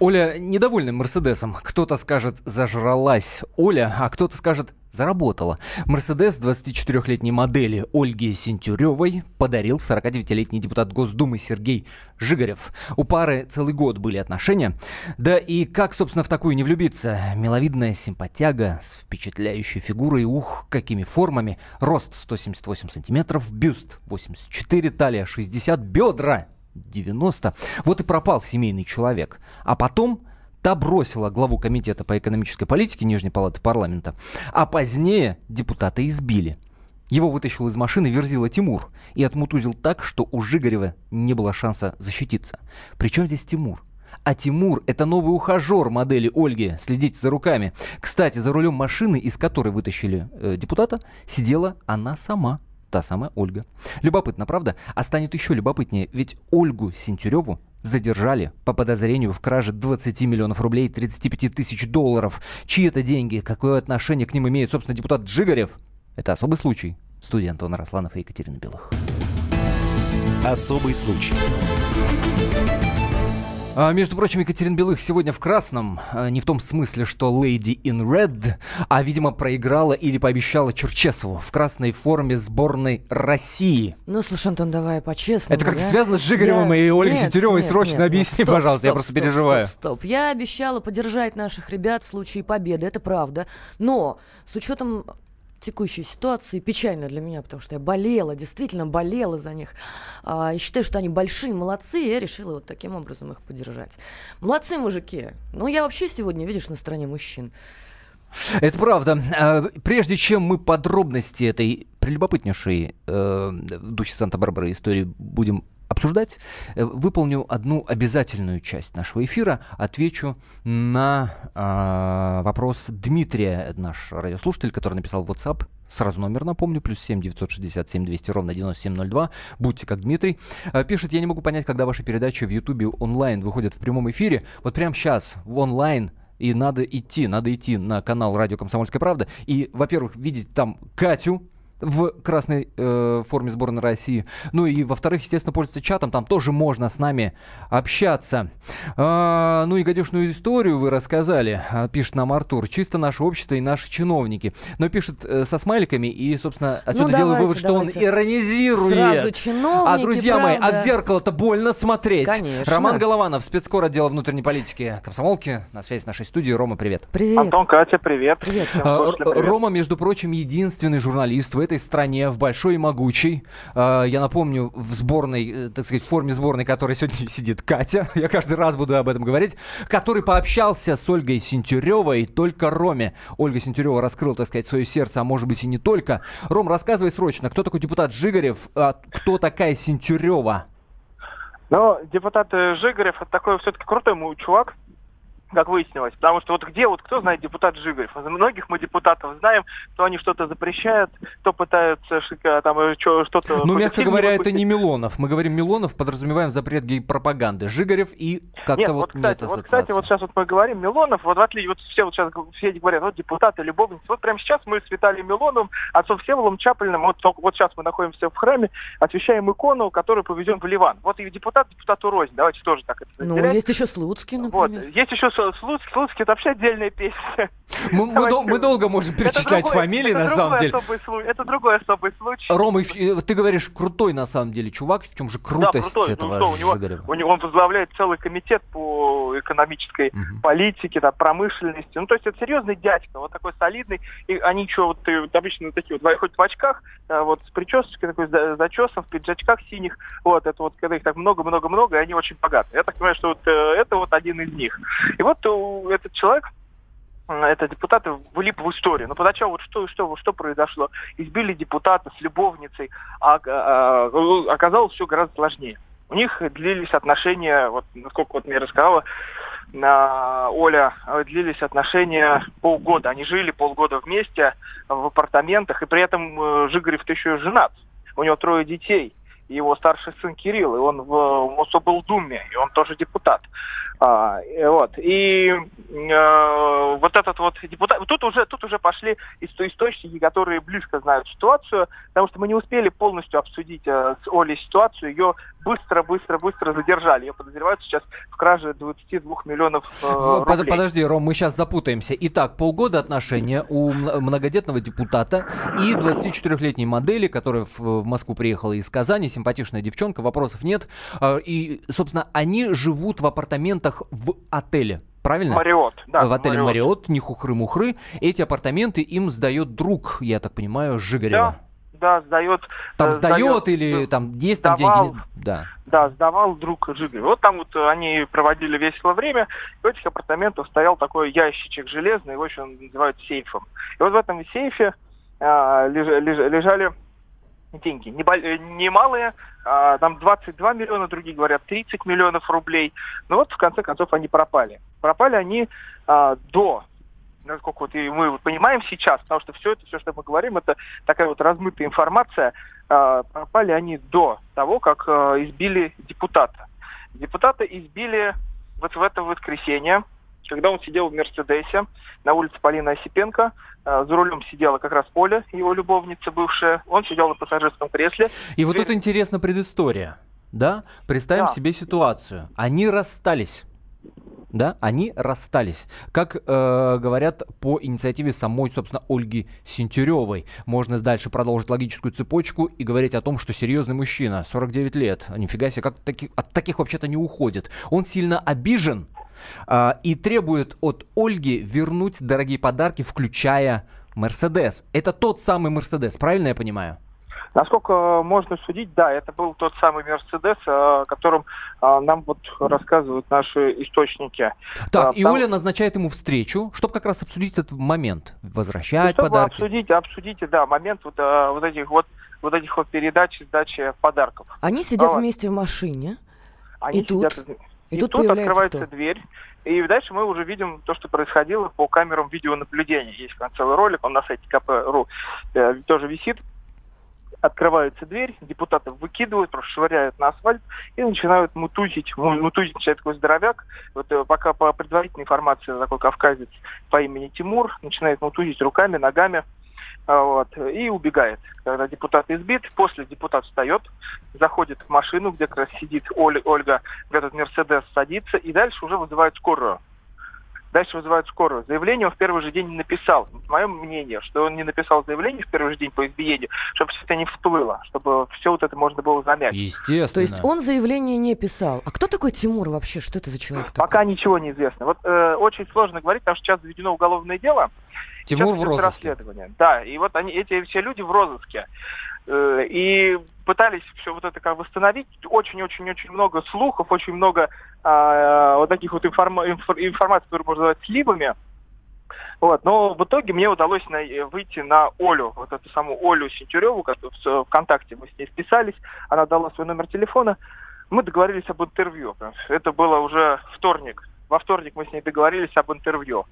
Оля недовольна Мерседесом. Кто-то скажет «зажралась Оля», а кто-то скажет «заработала». Мерседес 24-летней модели Ольги Сентюревой подарил 49-летний депутат Госдумы Сергей Жигарев. У пары целый год были отношения. Да и как, собственно, в такую не влюбиться? Миловидная симпатяга с впечатляющей фигурой, ух, какими формами. Рост 178 сантиметров, бюст 84, талия 60, бедра 90. Вот и пропал семейный человек. А потом та бросила главу комитета по экономической политике Нижней палаты парламента, а позднее депутата избили. Его вытащил из машины Верзила Тимур и отмутузил так, что у Жигарева не было шанса защититься. Причем здесь Тимур? А Тимур – это новый ухажер модели Ольги. Следите за руками. Кстати, за рулем машины, из которой вытащили э, депутата, сидела она сама. Та самая Ольга. Любопытно, правда? А станет еще любопытнее, ведь Ольгу Сентюреву задержали по подозрению в краже 20 миллионов рублей и 35 тысяч долларов. Чьи это деньги? Какое отношение к ним имеет, собственно, депутат Джигарев? Это особый случай. Студия Антон Росланов и Екатерина Белых. Особый случай. А, между прочим, Екатерин Белых сегодня в красном, а, не в том смысле, что Lady in Red, а, видимо, проиграла или пообещала Черчесову в красной форме сборной России. Ну, слушай, Антон, давай по-честному. Это как-то да? связано с Жигаревым Я- и Ольгой Нет, Сентюревой? нет, Срочно нет, нет. объясни, Стоп, пожалуйста, я стоп, просто стоп, переживаю. Стоп, стоп. Я обещала поддержать наших ребят в случае победы, это правда. Но с учетом текущей ситуации печально для меня, потому что я болела, действительно болела за них. А, и считаю, что они большие, молодцы, и я решила вот таким образом их поддержать. Молодцы, мужики. Ну, я вообще сегодня, видишь, на стороне мужчин. Это правда. А, Прежде чем мы подробности этой прелюбопытнейшей э, духе Санта-Барбары истории будем обсуждать, э, выполню одну обязательную часть нашего эфира. Отвечу на а, вопрос Дмитрия, наш радиослушатель, который написал в WhatsApp. Сразу номер напомню, плюс 7 967 200 ровно 9702. Будьте как Дмитрий. А, Пишет, я не могу понять, когда ваши передачи в Ютубе онлайн выходят в прямом эфире. Вот прямо сейчас в онлайн и надо идти, надо идти на канал Радио Комсомольская правда и, во-первых, видеть там Катю в красной э, форме сборной России. Ну и, во-вторых, естественно, пользоваться чатом. Там тоже можно с нами общаться. А, ну и гадюшную историю вы рассказали, а, пишет нам Артур. Чисто наше общество и наши чиновники. Но пишет э, со смайликами и, собственно, отсюда делаю давайте, вывод, что давайте. он иронизирует. Сразу чиновники, а, друзья мои, а в правда. зеркало-то больно смотреть. Конечно. Роман Голованов, спецкор отдела внутренней политики комсомолки. На связи с нашей студией. Рома, привет. Привет. Антон, Катя, привет. Привет. Всем А, привет. Рома, между прочим, единственный журналист в этой стране, в большой и могучей. А, Я напомню, в сборной, э, так сказать, в форме сборной, которой сегодня сидит Катя, я каждый раз буду об этом говорить, который пообщался с Ольгой Сентюревой только Роме. Ольга Сентюрева раскрыла, так сказать, свое сердце, а может быть и не только. Ром, рассказывай срочно, кто такой депутат Жигарев, а кто такая Сентюрева? Ну, депутат э, Жигарев это такой все-таки крутой чувак, как выяснилось. Потому что вот где, вот кто знает депутат Жигарев? Многих мы депутатов знаем, то они что-то запрещают, то пытаются шика- там э, что-то... Ну, мягко говоря, это выпустить. не Милонов. Мы говорим Милонов, подразумеваем запрет гей-пропаганды. Жигарев и как-то вот, вот, нет кстати, вот, кстати, вот сейчас вот мы говорим Милонов, вот в отличие, вот все вот сейчас все говорят, вот депутаты, любовницы, вот прямо сейчас мы с Виталием Милоновым, отцом Всеволодом Чаплиным, вот, только- вот сейчас мы находимся в храме, освещаем икону, которую повезем в Ливан. Вот и депутат депутату рознь, давайте тоже так это Ну, есть еще Слуцкий, Вот. например. Есть еще что, Слуцкий, это вообще отдельная песня. Мы, мы дол- мы долго можем перечислять другой, фамилии, на самом деле. особый это другой особый случай. Рома, ты говоришь, крутой на самом деле чувак. В чем же крутость да, крутой. этого Ну, что, у него, у него он возглавляет целый комитет по экономической Мгм. политике, да, промышленности. Ну, то есть это серьезный дядька, вот такой солидный. И они что, вот, э, вот обычно такие вот, хоть в очках, э, вот с причесочкой такой, с за- зачесом, в пиджачках синих. Вот, это вот, когда их так много-много-много, и они очень богаты. Я так понимаю, что вот э, это вот один из них. И вот э, этот человек, м, это депутаты влип в историю. Но поначалу вот что, что, что произошло? Избили депутата с любовницей, а, а, а, оказалось все гораздо сложнее. У них длились отношения, вот насколько вот мне рассказала на Оля, э, длились отношения полгода. Они жили полгода вместе в апартаментах, и при этом э, Жигарев-то еще и женат. У него трое детей. Его старший сын Кирилл, и он в Мособлдуме, и он тоже депутат. А, и вот. И э, вот этот вот депутат... Тут уже, тут уже пошли исто- источники, которые близко знают ситуацию, потому что мы не успели полностью обсудить э, с Олей ситуацию. Ее быстро-быстро-быстро задержали. Ее подозревают сейчас в краже 22 миллионов э, Ну, рублей. Подожди, Ром, мы сейчас запутаемся. Итак, полгода отношения у многодетного депутата и 24-летней модели, которая в, в Москву приехала из Казани, симпатичная девчонка, вопросов нет. А, И, собственно, они живут в апартаментах в отеле. Правильно? Мариот, да. в отеле Мариот. Не хухры-мухры. Эти апартаменты им сдает друг, я так понимаю, Жигарева. Да, сдает. Там э, сдает сдает, или э, там есть там сдавал. деньги? Да. Да, сдавал друг Жигарев. Вот там вот они проводили весело время. И в этих апартаментах стоял такой ящичек железный, его еще называют сейфом. И вот в этом сейфе а, лежа- лежа- лежали деньги. Небо- э, Немалые, а, там 22 миллиона, другие говорят 30 миллионов рублей. Но вот в конце концов они пропали. Пропали они а, до насколько вот и мы понимаем сейчас, потому что все это, все, что мы говорим, это такая вот размытая информация, а, пропали они до того, как а, избили депутата. Депутата избили вот в это воскресенье, когда он сидел в Мерседесе на улице Полина Осипенко. А, За рулем сидела как раз Оля, его любовница бывшая. Он сидел на пассажирском кресле. И вот Дверь- тут интересна предыстория. Да? Представим Да. себе ситуацию. Они расстались. Да, они расстались. Как э, говорят по инициативе самой, собственно, Ольги Сентюревой. Можно дальше продолжить логическую цепочку и говорить о том, что серьезный мужчина, 49 лет, нифига себе, как таки- от таких вообще-то не уходит. Он сильно обижен а, и требует от Ольги вернуть дорогие подарки, включая Мерседес. Это тот самый Мерседес, правильно я понимаю? Насколько можно судить, да, это был тот самый Мерседес, а, о котором а, нам вот рассказывают наши источники. Так, А, и там- Оля назначает ему встречу, чтобы как раз обсудить этот момент. Возвращать Чтобы подарки. обсудить, обсудите, да, момент вот, а, вот этих вот вот этих вот передач, сдачи подарков. Они сидят Вот. вместе в машине. Они И тут- сидят, и и, тут тут, открывается кто? дверь. И дальше мы уже видим то, что происходило по камерам видеонаблюдения. Есть целый ролик, он на сайте КП.ру э, тоже висит. Открывается дверь, депутатов выкидывают, просто швыряют на асфальт и начинают мутузить. Му- Мутузить начинает такой здоровяк. Вот э, пока по предварительной информации такой кавказец по имени Тимур начинает мутузить руками, ногами. А, Вот, и убегает. Когда депутат избит, после депутат встает, заходит в машину, где как раз сидит Оль- Ольга, в этот Мерседес садится, и дальше уже вызывают скорую. Дальше вызывают скорую. Заявление он в первый же день не написал. Мое мнение, что он не написал заявление в первый же день по избиению, чтобы все это не всплыло, чтобы все вот это можно было замять. Естественно. То есть он заявление не писал. А кто такой Тимур вообще? Что это за человек такой? Пока ничего не известно. Вот э, очень сложно говорить, потому что сейчас заведено уголовное дело. Тимур Сейчас в идет розыске. расследование. Да, и вот они, эти все люди в розыске. Э, И пытались все вот это как восстановить. Очень-очень-очень много слухов, очень много а, вот таких вот информа- инфор- информации, которую можно назвать сливами. Вот, но в итоге мне удалось на- э, выйти на Олю, вот эту самую Олю Сентюреву, в ВКонтакте мы с ней списались, она дала свой номер телефона, мы договорились об интервью. Это было уже вторник. Во вторник мы с ней договорились об интервью.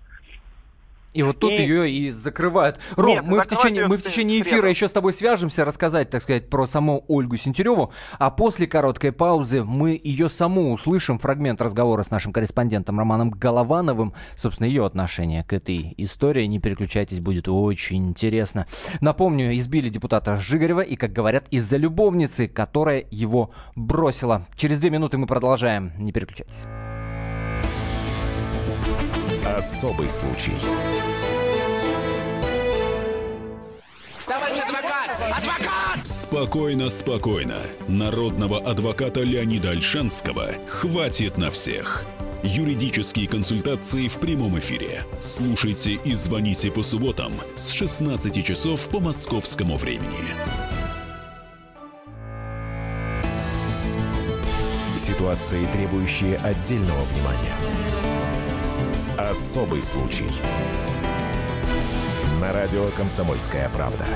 И вот тут И- ее и закрывают. Ром, Нет, мы, в течение, мы в течение среду. эфира еще с тобой свяжемся, рассказать, так сказать, про саму Ольгу Сентюреву. А после короткой паузы мы ее саму услышим, фрагмент разговора с нашим корреспондентом Романом Головановым. Собственно, ее отношение к этой истории. Не переключайтесь, будет очень интересно. Напомню, избили депутата Жигарева и, как говорят, из-за любовницы, которая его бросила. Через две минуты мы продолжаем. Не переключайтесь. Особый случай. Адвокат! Спокойно, спокойно. Народного адвоката Леонида Альшанского хватит на всех. Юридические консультации в прямом эфире. Слушайте и звоните по субботам с 16 часов по московскому времени. Ситуации, требующие отдельного внимания. Особый случай. На радио «Комсомольская правда».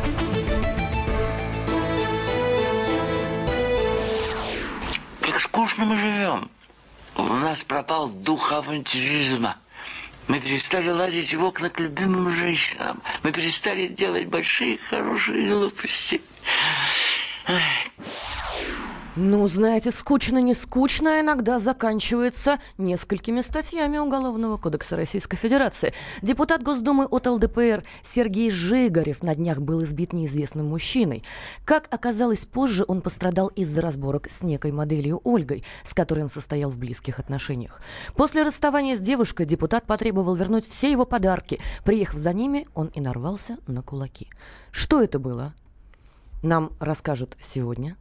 Как скучно мы живем. У нас пропал дух авантюризма. Мы перестали ладить в окна к любимым женщинам. Мы перестали делать большие хорошие глупости. Ах. Ну, знаете, скучно не скучно, а иногда заканчивается несколькими статьями Уголовного кодекса Российской Федерации. Депутат Госдумы от ЛДПР Сергей Жигарев на днях был избит неизвестным мужчиной. Как оказалось позже, он пострадал из-за разборок с некой моделью Ольгой, с которой он состоял в близких отношениях. После расставания с девушкой депутат потребовал вернуть все его подарки. Приехав за ними, он и нарвался на кулаки. Что это было? Нам расскажут сегодня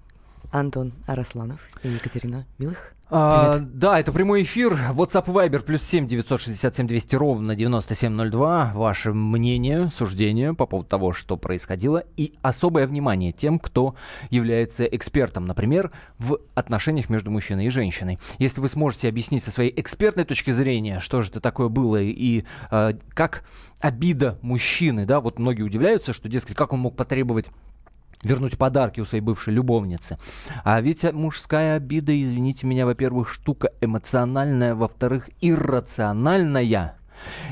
Антон Арасланов и Екатерина Милых. А, да, это прямой эфир. WhatsApp Viber плюс 7 967 200 ровно 9702. Ваше мнение, суждение по поводу того, что происходило. И особое внимание тем, кто является экспертом, например, в отношениях между мужчиной и женщиной. Если вы сможете объяснить со своей экспертной точки зрения, что же это такое было и э, как обида мужчины, да, вот многие удивляются, что, дескать, как он мог потребовать вернуть подарки у своей бывшей любовницы. А ведь мужская обида, извините меня, во-первых, штука эмоциональная, во-вторых, иррациональная.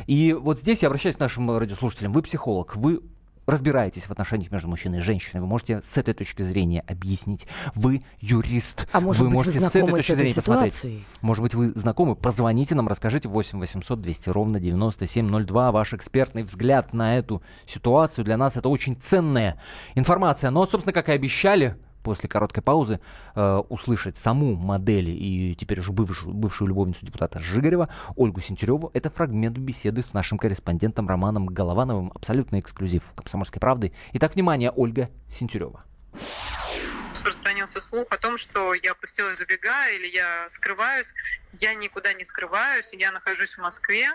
И вот здесь я обращаюсь к нашим радиослушателям. Вы психолог, вы разбираетесь в отношениях между мужчиной и женщиной. Вы можете с этой точки зрения объяснить. Вы юрист. А может вы быть, вы можете с этой точки зрения посмотреть. ситуацией? Может быть, вы знакомы? Позвоните нам, расскажите 8 800 200 ровно 9702. Ваш экспертный взгляд на эту ситуацию. Для нас это очень ценная информация. Но, собственно, как и обещали, после короткой паузы э, услышать саму модель и теперь уже бывшую, бывшую любовницу депутата Жигарева Ольгу Сентюреву. Это фрагмент беседы с нашим корреспондентом Романом Головановым. Абсолютный эксклюзив «Комсомольской правды». Итак, внимание, Ольга Сентюрева. распространился слух о том, что я опустилась за бега или я скрываюсь. Я никуда не скрываюсь, я нахожусь в Москве.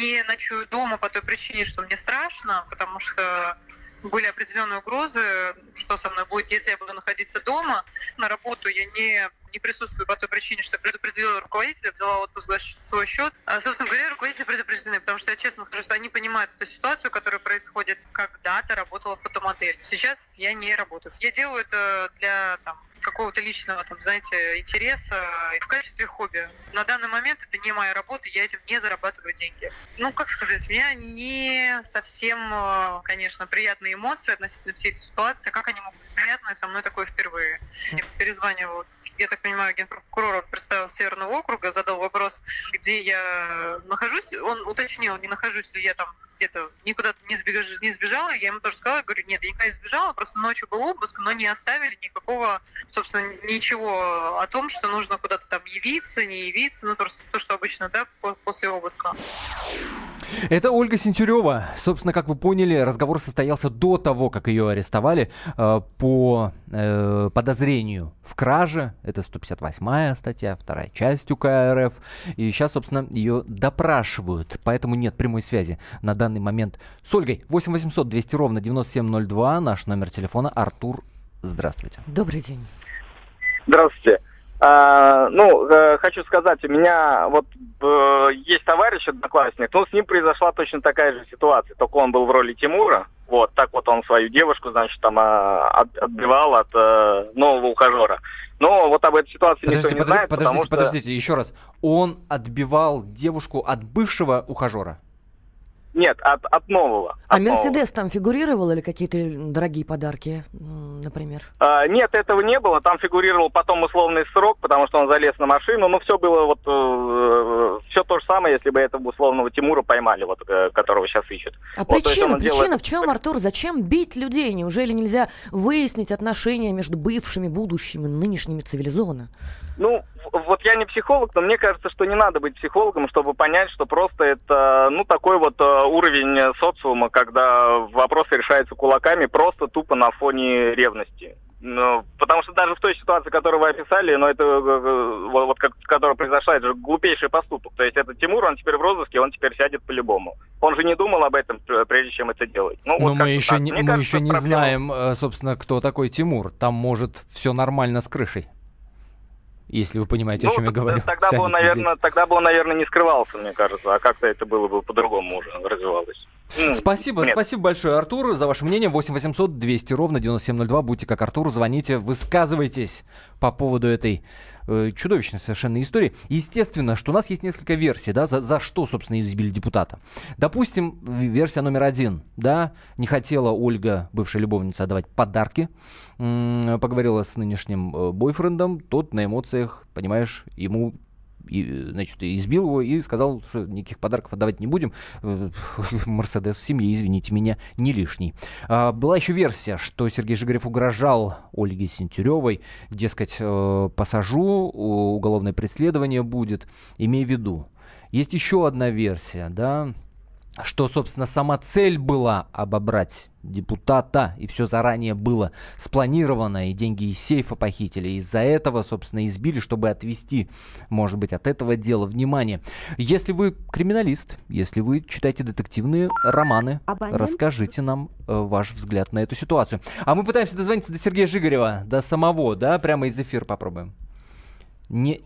Не ночую дома по той причине, что мне страшно, потому что были определенные угрозы, что со мной будет, если я буду находиться дома. На работу я не, не присутствую по той причине, что предупредила руководителя, взяла отпуск за свой счет. А, собственно говоря, руководители предупреждены, потому что я честно скажу, что они понимают эту ситуацию, которая происходит. Когда-то работала фотомодель. Сейчас я не работаю. Я делаю это для там, какого-то личного, там, знаете, интереса и в качестве хобби. На данный момент это не моя работа, я этим не зарабатываю деньги. Ну, как сказать, у меня не совсем, э, конечно, приятные эмоции относительно всей этой ситуации. Как они могут быть приятные, со мной такое впервые. Я перезванивал, я так понимаю, генпрокурор представил Северного округа, задал вопрос, где я нахожусь. Он уточнил, не нахожусь ли я там где-то никуда не, сбегаж, не сбежала, я ему тоже сказала, говорю, нет, я никуда не сбежала, просто ночью был обыск, но не оставили никакого, собственно, ничего о том, что нужно куда-то там явиться, не явиться, ну, просто то, что обычно, да, по- после обыска. Это Ольга Сентюрева. Собственно, как вы поняли, разговор состоялся до того, как ее арестовали э, по э, подозрению в краже. Это 158-я статья, вторая часть УК РФ. И сейчас, собственно, ее допрашивают. Поэтому нет прямой связи на данный момент с Ольгой. 8 800 200 ровно 9702. Наш номер телефона. Артур, здравствуйте. Добрый день. Здравствуйте. А, ну, э, хочу сказать, у меня вот э, есть товарищ, одноклассник, ну, с ним произошла точно такая же ситуация, только он был в роли Тимура, вот, так вот он свою девушку, значит, там а, от- отбивал от э, нового ухажера. Но вот об этой ситуации никто Подождите, не подождите, знает, подождите, потому что... подождите, еще раз. Он отбивал девушку от бывшего ухажера? Нет, от, от нового. А от. Мерседес там фигурировал или какие-то дорогие подарки, например? А, нет, этого не было. Там фигурировал потом условный срок, потому что он залез на машину. Но все было вот все то же самое, если бы этого условного Тимура поймали, вот э, которого сейчас ищут. А Вот, причина, он делает- причина в чем, Артур? Зачем бить людей? Неужели нельзя выяснить отношения между бывшими, будущими, нынешними цивилизованно? Ну, вот я не психолог, но мне кажется, что не надо быть психологом, чтобы понять, что просто это, ну, такой вот э, уровень социума, когда вопросы решаются кулаками просто тупо на фоне ревности. Ну, потому что даже в той ситуации, которую вы описали, но это э, э, вот, как, которая произошла, это же глупейший поступок. То есть это Тимур, он теперь в розыске, он теперь сядет по-любому. Он же не думал об этом, прежде чем это делать. Ну, Но вот мы еще так. не, Мне мы кажется, еще не проблема- знаем, собственно, кто такой Тимур. Там может все нормально с крышей. Если вы понимаете, о Ну, чем я говорю. Тогда бы, он, наверное, тогда бы он, наверное, не скрывался, мне кажется, а как-то это было бы по-другому уже развивалось. Спасибо, нет. спасибо большое, Артур, за ваше мнение. 8 800 200 ровно 9702. Будьте как Артур, звоните, высказывайтесь по поводу этой э, чудовищной совершенно истории. Естественно, что у нас есть несколько версий, да, за, за что, собственно, избили депутата. Допустим, версия номер один, да, не хотела Ольга, бывшая любовница, отдавать подарки, М, поговорила с нынешним э, бойфрендом, тот на эмоциях, понимаешь, ему и, значит, избил его и сказал, что никаких подарков отдавать не будем. Мерседес в семье, извините меня, не лишний. А, была еще версия, что Сергей Жигарев угрожал Ольге Сентюревой, дескать, э, посажу, уголовное преследование будет, имей в виду. Есть еще одна версия, да, что, собственно, сама цель была обобрать депутата, и все заранее было спланировано, и деньги из сейфа похитили. Из-за этого, собственно, избили, чтобы отвести, может быть, от этого дела внимание. Если вы криминалист, если вы читаете детективные романы, расскажите нам э, ваш взгляд на эту ситуацию. А мы пытаемся дозвониться до Сергея Жигарева, до самого, да, прямо из эфира попробуем. Не...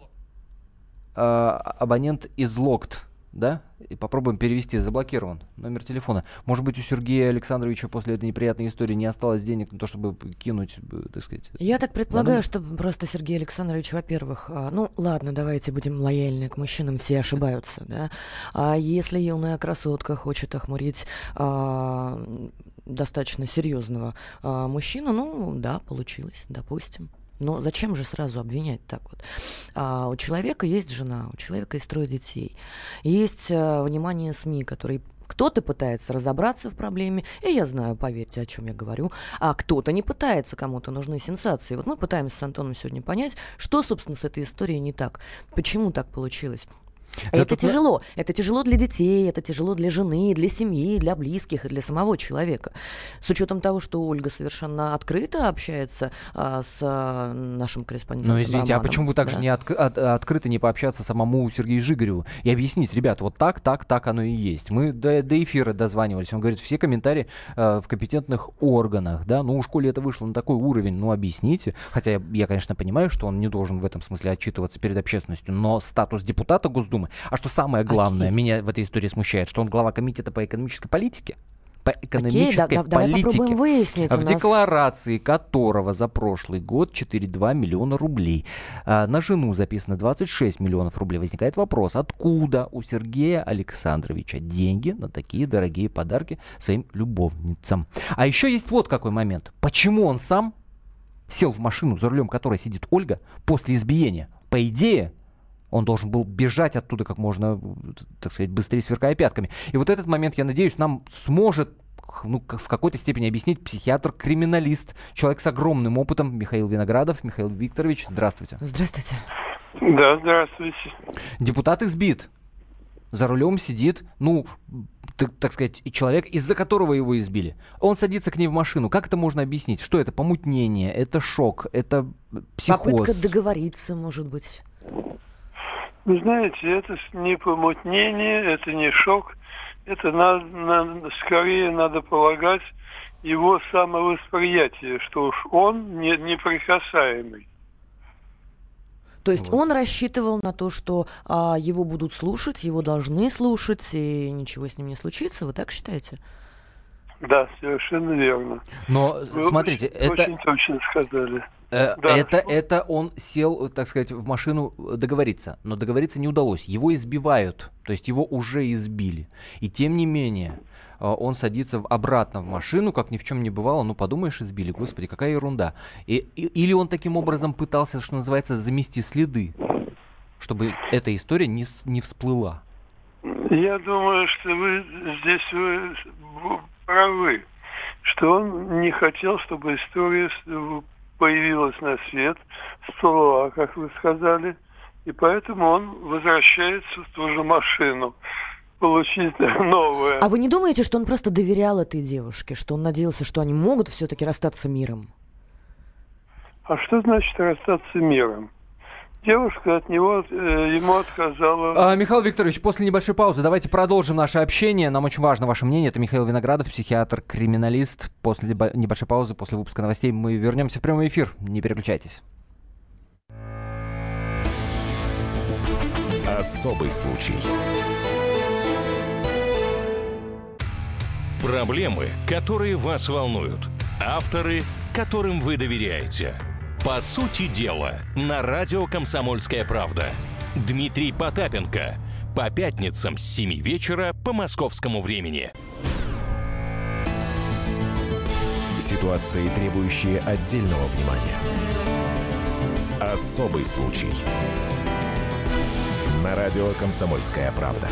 э, абонент из Локт, да? И попробуем перевести, заблокирован номер телефона. Может быть, у Сергея Александровича после этой неприятной истории не осталось денег на то, чтобы кинуть, э, так сказать. Я так предполагаю, что просто Сергей Александрович, во-первых, а, ну ладно, давайте будем лояльны к мужчинам, все ошибаются, да. А если юная красотка хочет охмурить а, достаточно серьезного а, мужчину, ну да, получилось, допустим. Но зачем же сразу обвинять так вот? А, у человека есть жена, у человека есть трое детей, есть а, внимание СМИ, которые кто-то пытается разобраться в проблеме, и я знаю, поверьте, о чем я говорю, а кто-то не пытается, кому-то нужны сенсации. Вот мы пытаемся с Антоном сегодня понять, что, собственно, с этой историей не так, почему так получилось. Да это тут тяжело. Это тяжело для детей, это тяжело для жены, для семьи, для близких и для самого человека. С учетом того, что Ольга совершенно открыто общается а, с а, нашим корреспондентом. Ну, извините, а Романом, почему бы так же да? не отк- от- открыто не пообщаться самому Сергею Жигареву и объяснить, ребят, вот так, так, так оно и есть. Мы до, до эфира дозванивались, он говорит, все комментарии э, в компетентных органах, да, ну, у школе это вышло на такой уровень, ну, объясните. Хотя я, я, конечно, понимаю, что он не должен в этом смысле отчитываться перед общественностью, но статус депутата Госдумы, а что самое главное, Окей. меня в этой истории смущает, что он глава комитета по экономической политике, по Окей, да- экономической да- давай политике. выяснить. В декларации которого за прошлый год 4,2 миллиона рублей. А, на жену записано 26 миллионов рублей. Возникает вопрос, откуда у Сергея Александровича деньги на такие дорогие подарки своим любовницам? А еще есть вот какой момент. Почему он сам сел в машину, за рулем которой сидит Ольга, после избиения? По идее, он должен был бежать оттуда как можно, так сказать, быстрее сверкая пятками. И вот этот момент, я надеюсь, нам сможет ну, в какой-то степени объяснить психиатр-криминалист, человек с огромным опытом, Михаил Виноградов. Михаил Викторович, здравствуйте. Здравствуйте. Да, здравствуйте. Депутат избит. За рулем сидит, ну, так, так сказать, человек, из-за которого его избили. Он садится к ней в машину. Как это можно объяснить? Что это? Помутнение, это шок, это психоз. Попытка договориться, может быть. Вы знаете, это не помутнение, это не шок. Это надо, на- скорее надо полагать его самовосприятие, что уж он не, неприкасаемый. То есть он рассчитывал на то, что а, его будут слушать, его должны слушать, и ничего с ним не случится. Вы так считаете? Да, совершенно верно. Но, Вы смотрите, очень, это... очень точно сказали. Э, Да. Это, это он сел, так сказать, в машину э, договориться, но договориться не удалось. Его избивают, то есть его уже избили. И тем не менее, э, он садится обратно в машину, как ни в чем не бывало. Ну, подумаешь, избили, господи, какая ерунда. И, и- или он таким образом пытался, что называется, замести следы, чтобы эта история не, не всплыла. Я думаю, что вы здесь вы правы, что он не хотел, чтобы история появилась на свет, всплыла, как вы сказали, И поэтому он возвращается в ту же машину получить новое. А вы не думаете, что он просто доверял этой девушке, что он надеялся, что они могут все-таки расстаться миром? А что значит расстаться миром? Девушка от него, э, ему отказала. А, Михаил Викторович, после небольшой паузы давайте продолжим наше общение. Нам очень важно ваше мнение. Это Михаил Виноградов, психиатр, криминалист. После небольшой паузы, после выпуска новостей мы вернемся в прямой эфир. Не переключайтесь. Особый случай. Проблемы, которые вас волнуют. Авторы, которым вы доверяете. По сути дела, на радио «Комсомольская правда». Дмитрий Потапенко. По пятницам с 7 вечера по московскому времени. Ситуации, требующие отдельного внимания. Особый случай. На радио «Комсомольская правда».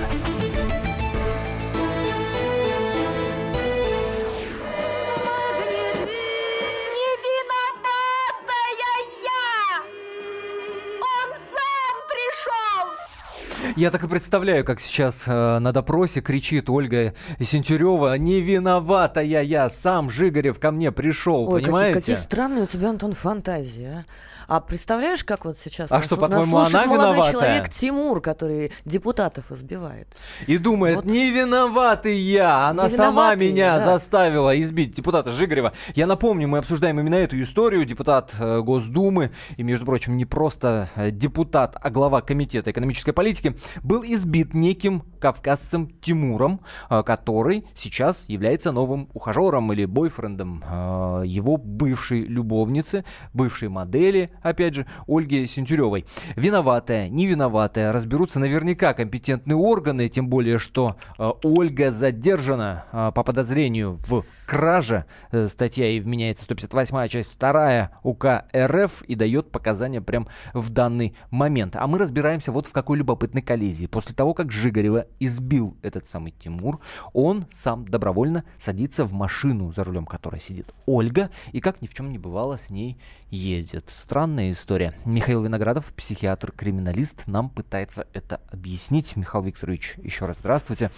Я так и представляю, как сейчас э, на допросе кричит Ольга Сентюрева, не виновата я, я сам Жигарев ко мне пришел, Ой, какие, понимаете? какие странные у тебя, Антон, фантазии, а? А представляешь, как вот сейчас А нас, что, по-твоему, она молодой виноватая? человек Тимур, который депутатов избивает. И думает, Вот. не виноватый я, она Не сама меня я, да. заставила избить депутата Жигарева. Я напомню, мы обсуждаем именно эту историю. Депутат э, Госдумы, и, между прочим, не просто э, депутат, а глава Комитета экономической политики, был избит неким кавказцем Тимуром, э, который сейчас является новым ухажером или бойфрендом э, его бывшей любовницы, бывшей модели, опять же, Ольги Сентюревой. Виноватая, не виноватая, разберутся наверняка компетентные органы, тем более, что э, Ольга задержана по подозрению в краже. Э, статья и вменяется 158 часть 2 УК РФ и дает показания прям в данный момент. А мы разбираемся вот в какой любопытной коллизии. После того, как Жигарева избил этот самый Тимур, он сам добровольно садится в машину, за рулем которой сидит Ольга, и как ни в чем не бывало с ней едет. Странная история. Михаил Виноградов, психиатр-криминалист, нам пытается это объяснить. Михаил Викторович, еще раз здравствуйте.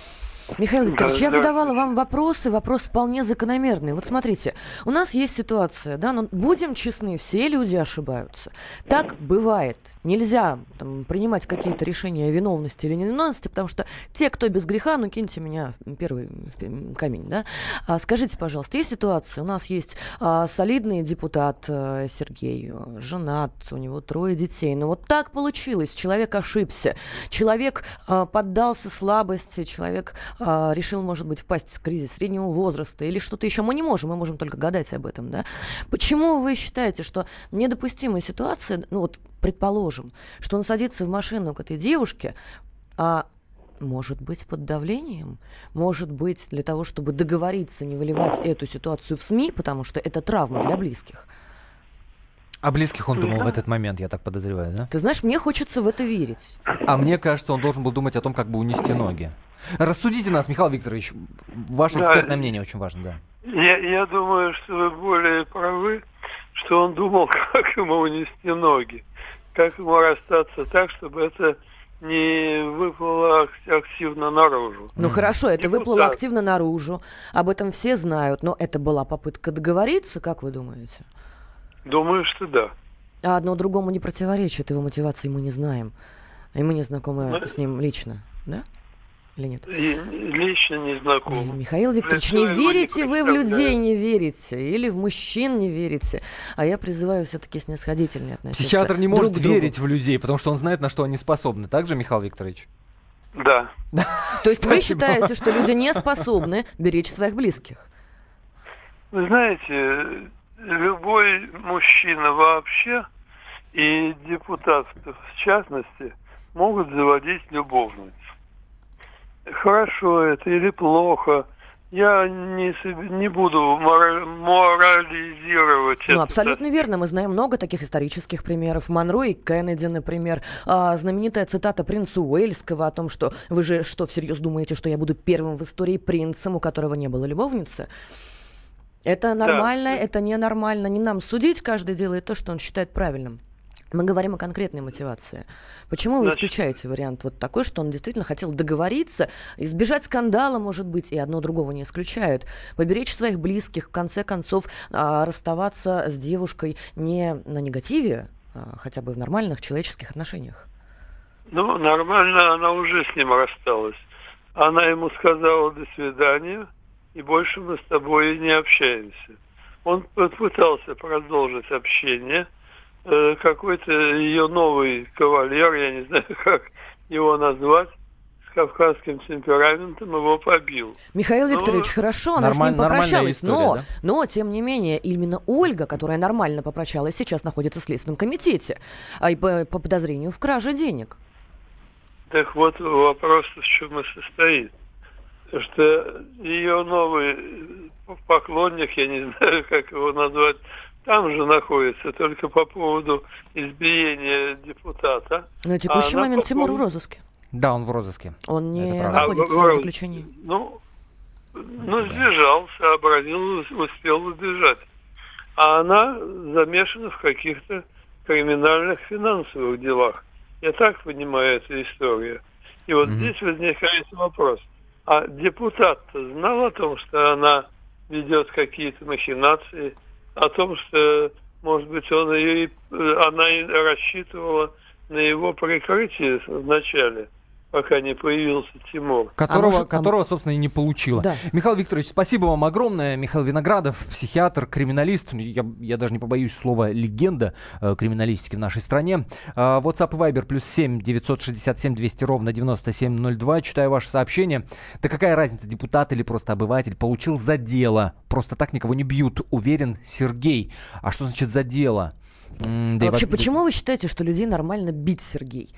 Михаил Викторович, я Да, задавала вам вопросы, вопрос вполне закономерный. Вот смотрите, у нас есть ситуация, да, но будем честны, все люди ошибаются. Так бывает. Нельзя там, принимать какие-то решения о виновности или невиновности, потому что те, кто без греха, ну киньте меня в первый камень, да. А, скажите, пожалуйста, есть ситуация, у нас есть а, солидный депутат а, Сергей, женат, у него трое детей, но вот так получилось, человек ошибся, человек а, поддался слабости, человек а, решил, может быть, впасть в кризис среднего возраста или что-то еще. Мы не можем, мы можем только гадать об этом, да. Почему вы считаете, что недопустимая ситуация, ну вот, предположим, что он садится в машину к этой девушке, а может быть, под давлением, может быть, для того, чтобы договориться, не выливать эту ситуацию в СМИ, потому что это травма для близких. О близких он думал в этот момент, я так подозреваю, да? Ты знаешь, мне хочется в это верить. А мне кажется, он должен был думать о том, как бы унести ноги. Рассудите нас, Михаил Викторович. Ваше Да. экспертное мнение очень важно, да. Я, я думаю, что вы более правы, что он думал, как ему унести ноги, как ему расстаться так, чтобы это не выплыло ак- активно наружу. Ну хорошо, это выплыло Депутат. активно наружу, об этом все знают, но это была попытка договориться, как вы думаете? Думаю, что да. А одно другому не противоречит, его мотивации мы не знаем. И мы не знакомы Ну, с ним лично, да? Или нет? И лично не знаком. Ой, Михаил Викторович, не его не верите вы в людей, не верите, или в мужчин не верите, а я призываю все-таки снисходительнее относиться. Психиатр не друг может к другу. верить в людей, потому что он знает, на что они способны. Так же, Михаил Викторович? Да. То есть вы считаете, что люди не способны беречь своих близких? Вы знаете, любой мужчина вообще и депутат в частности могут заводить любовниц. Хорошо это или плохо, я не, не буду мора- морализировать Ну, это. абсолютно верно. Мы знаем много таких исторических примеров. Монро и Кеннеди, например. А, знаменитая цитата принца Уэльского о том, что вы же что, всерьез думаете, что я буду первым в истории принцем, у которого не было любовницы? Это нормально, это ненормально. Не нам судить, каждый делает то, что он считает правильным. Мы говорим о конкретной мотивации. Почему вы Значит- исключаете вариант вот такой, что он действительно хотел договориться, избежать скандала, может быть, и одно другого не исключают, поберечь своих близких, в конце концов, а, расставаться с девушкой не на негативе, а хотя бы в нормальных человеческих отношениях? Ну, нормально, она уже с ним рассталась. Она ему сказала «до свидания», и больше мы с тобой не общаемся. Он попытался продолжить общение. Э, Какой-то ее новый кавалер, я не знаю, как его назвать, с кавказским темпераментом его побил. Михаил Ну, Викторович, хорошо, она с нормаль- ним нормальная попрощалась, история, но, да? но, тем не менее, именно Ольга, которая нормально попрощалась, сейчас находится в Следственном комитете, а по, по подозрению в краже денег. Так вот, вопрос в чем и состоит. Что ее новый поклонник, я не знаю, как его назвать, там же находится, только по поводу избиения депутата. На текущий А момент по Тимур в розыске. Да, он в розыске. Он не правда. находится А, в в- заключении. Ну, ну, сбежал, сообразил, успел убежать. А она замешана в каких-то криминальных финансовых делах. Я так понимаю эту историю. И вот здесь возникает вопрос. А депутат-то знал о том, что она ведет какие-то махинации, о том, что, может быть, он ее, э, она рассчитывала на его прикрытие вначале, пока не появился Тимур. Которого, может, а м- которого, собственно, и не получила. Да. Михаил Викторович, спасибо вам огромное. Михаил Виноградов, психиатр, криминалист. Я, я даже не побоюсь слова легенда э, криминалистики в нашей стране. Э, WhatsApp и Viber плюс 7 967 200 ровно 9702. Читаю ваше сообщение. Да какая разница, депутат или просто обыватель, получил за дело. Просто так никого не бьют, уверен Сергей. А что значит за дело? М, да А и вообще, во- почему вы считаете, что людей нормально бить, Сергей?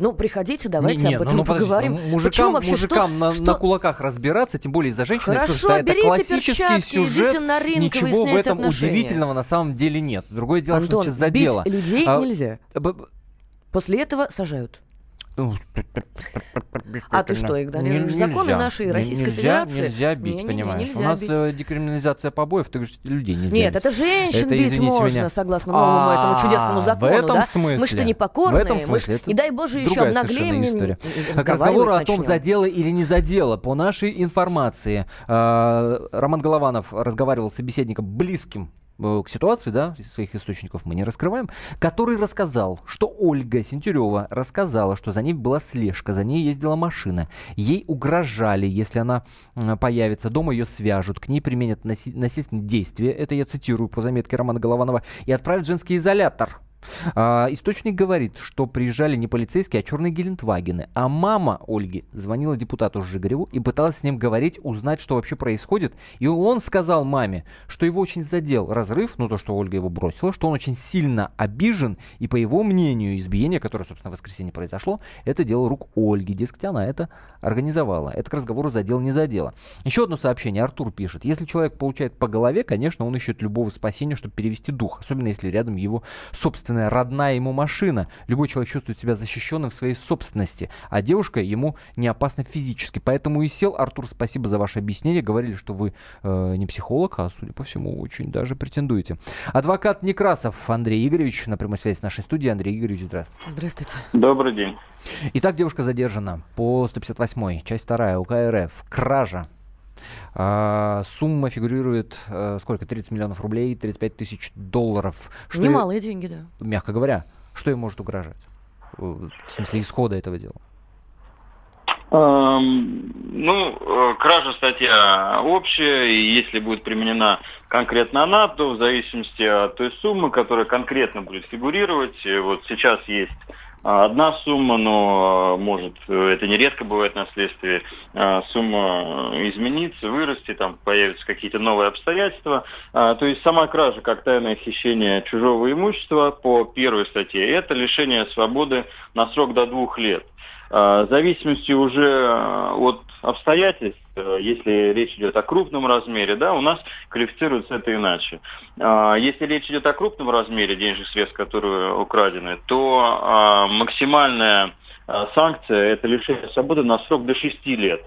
Ну, приходите, давайте Не, не, об ну, этом ну, подождите, поговорим. ну, Почему Мужикам, вообще, что- мужикам на, что- на кулаках разбираться, тем более из-за женщины, Хорошо, потому что это классический перчатки, сюжет. на ринг Ничего в этом отношения. удивительного на самом деле нет. Другое дело, что Антон, значит за бить дело. людей А, нельзя. б- После этого сажают. А ты что, игнорируешь законы Нельзя. нашей Не- Российской нельзя, Федерации? Нельзя бить, Не-не-не, понимаешь. нельзя У нас бить. э, декриминализация побоев, ты говоришь, людей нельзя Нет, бить. это женщин Это, бить можно, меня. согласно новому этому А, чудесному закону, В этом да? смысле. Мы что, непокорные? В этом смысле. это И дай Боже, еще обнаглеем, не- история. не- К разговору о том, разговаривать за начнем. дело или не за дело, по нашей информации, э, Роман Голованов разговаривал с собеседником близким к ситуации, да, своих источников мы не раскрываем, который рассказал, что Ольга Сентюрева рассказала, что за ней была слежка, за ней ездила машина, ей угрожали, если она появится дома, ее свяжут, к ней применят наси- насильственные действия, это я цитирую по заметке Романа Голованова, и отправят в женский изолятор. А, источник говорит, что приезжали не полицейские, а черные Гелендвагены. А мама Ольги звонила депутату Жигареву и пыталась с ним говорить, узнать, что вообще происходит. И он сказал маме, что его очень задел разрыв, ну то, что Ольга его бросила, что он очень сильно обижен. И по его мнению, избиение, которое, собственно, в воскресенье произошло, это дело рук Ольги. Дескать, она это организовала. Это к разговору задел не задело. Еще одно сообщение. Артур пишет. Если человек получает по голове, конечно, он ищет любого спасения, чтобы перевести дух. Особенно если рядом его собственная родная ему машина. Любой человек чувствует себя защищенным в своей собственности, а девушка ему не опасна физически. Поэтому и сел. Артур, спасибо за ваше объяснение. Говорили, что вы э, не психолог, а, судя по всему, очень даже претендуете. Адвокат Некрасов Андрей Игоревич на прямой связи с нашей студией. Андрей Игоревич, здравствуйте. Здравствуйте. Добрый день. Итак, девушка задержана по 158 часть 2 УК РФ. Кража. А, сумма фигурирует э, сколько? 30 миллионов рублей, 35 тысяч долларов. Что ей- Немалые деньги, да. мягко говоря, что ей может угрожать? Э, В смысле исхода этого дела. Эм, Ну, э, кража статья общая, и если будет применена конкретно она, то в зависимости от той суммы, которая конкретно будет фигурировать, вот сейчас есть одна сумма, но э, может, это нередко бывает на следствии, э, сумма э, изменится, вырасти, там появятся какие-то новые обстоятельства. А, То есть сама кража, как тайное хищение чужого имущества по первой статье, это лишение свободы на срок до двух лет. А, В зависимости уже э, от обстоятельств, э, если речь идет о крупном размере, да, у нас квалифицируется это иначе. А, Если речь идет о крупном размере денежных средств, которые украдены, то а, максимальная а, санкция – это лишение свободы на срок до 6 лет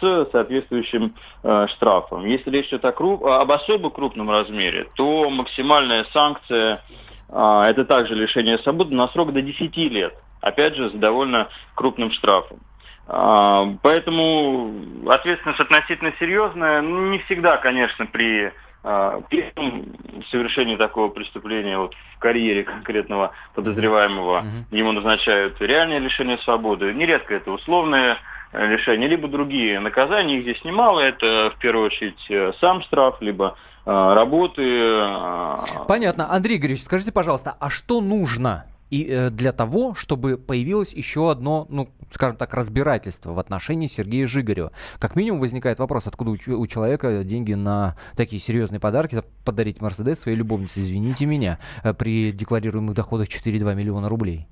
с соответствующим э, штрафом. Если речь идет о круп- об особо крупном размере, то максимальная санкция а, это также лишение свободы на срок до 10 лет. Опять же, с довольно крупным штрафом. А, Поэтому ответственность относительно серьезная. Ну, Не всегда, конечно, при а, первом совершении такого преступления вот, в карьере конкретного подозреваемого ему назначают реальное лишение свободы. Нередко это условное лишение, либо другие наказания. Их здесь немало. Это в первую очередь э, сам штраф, либо работы. э, Понятно. Андрей Игоревич, скажите, пожалуйста, а что нужно и э, для того, чтобы появилось еще одно, ну, скажем так, разбирательство в отношении Сергея Жигарева? Как минимум возникает вопрос, откуда у, человека деньги на такие серьезные подарки, подарить Мерседес своей любовнице, извините меня, э, при декларируемых доходах 4,2 миллиона рублей?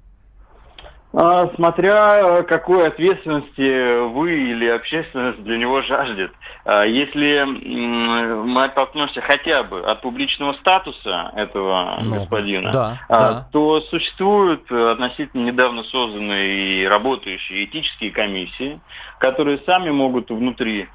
А, Смотря э, какой ответственности вы или общественность для него жаждет. А, Если мы оттолкнемся хотя бы от публичного статуса этого Ну, господина, да, а, да. то существуют э, относительно недавно созданные и работающие этические комиссии, которые сами могут внутри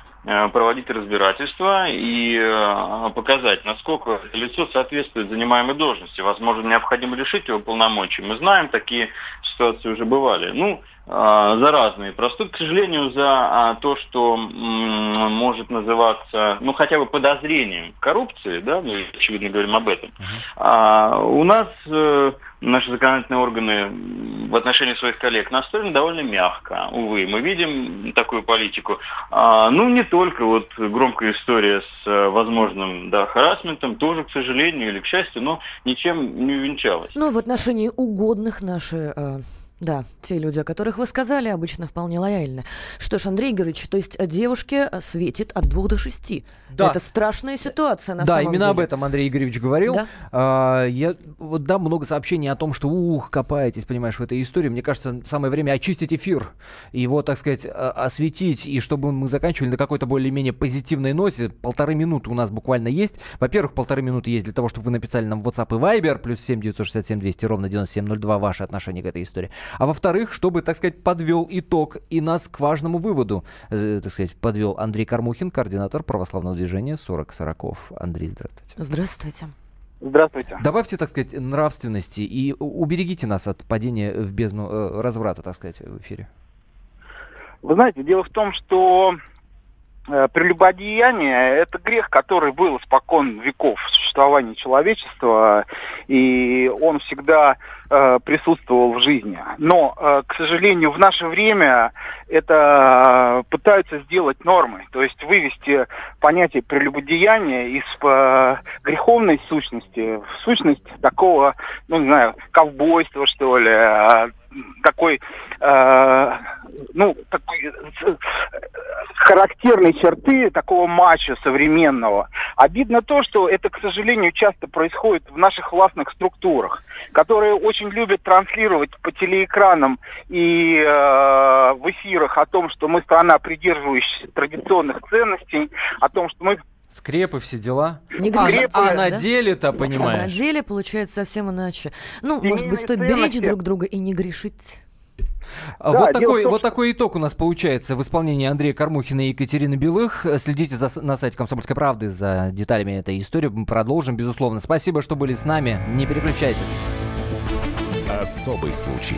проводить разбирательство и э, показать, насколько лицо соответствует занимаемой должности. Возможно, необходимо лишить его полномочий. Мы знаем, такие ситуации уже бывали. Ну, э, за разные проступки. К сожалению, за а, то, что может называться, ну, хотя бы подозрением коррупции, да, мы, очевидно, говорим об этом, а, у нас э, наши законодательные органы в отношении своих коллег настроены довольно мягко, увы. Мы видим такую политику. А, ну, не только вот громкая история с э, возможным да, харасментом, тоже, к сожалению или к счастью, но ничем не увенчалась. Ну, в отношении угодных наши... э, да, те люди, о которых вы сказали, обычно вполне лояльны. Что ж, Андрей Игоревич, то есть э, девушке э, светит от двух до шести. Да. Это страшная ситуация на да, самом именно деле. об этом Андрей Игоревич говорил. Да? А, я вот дам много сообщений о том, что ух, копаетесь, понимаешь, в этой истории. Мне кажется, самое время очистить эфир, его, так сказать, осветить, и чтобы мы заканчивали на какой-то более-менее позитивной ноте. Полторы минуты у нас буквально есть. Во-первых, полторы минуты есть для того, чтобы вы написали нам WhatsApp и Viber, плюс 7 967 200 ровно 9702 ваши отношения к этой истории. А во-вторых, чтобы, так сказать, подвел итог и нас к важному выводу, э, так сказать, подвел Андрей Кармухин, координатор православного движения 40 сороков. Андрей, здравствуйте. Здравствуйте. Здравствуйте. Добавьте, так сказать, нравственности и уберегите нас от падения в бездну э, разврата, так сказать, в эфире. Вы знаете, дело в том, что прелюбодеяние – это грех, который был испокон веков существования человечества, и он всегда э, присутствовал в жизни. Но, э, к сожалению, в наше время это э, пытаются сделать нормой, то есть вывести понятие прелюбодеяния из э, греховной сущности в сущность такого, ну, не знаю, ковбойства, что ли, э, такой, э, ну, такой э, характерной черты такого мачо современного. Обидно то, что это, к сожалению, часто происходит в наших властных структурах, которые очень любят транслировать по телеэкранам и э, в эфирах о том, что мы страна, придерживающаяся традиционных ценностей, о том, что мы Скрепы, все дела. Не а, грешите, а да? на деле-то, А на понимаешь. деле получается совсем иначе. Ну, может быть, стоит беречь друг друга и не грешить. А Да, вот, такой, том, вот что- такой итог у нас получается в исполнении Андрея Кормухина и Екатерины Белых. Следите за, на сайте «Комсомольской правды» за деталями этой истории. Мы продолжим, безусловно. Спасибо, что были с нами. Не переключайтесь. Особый случай.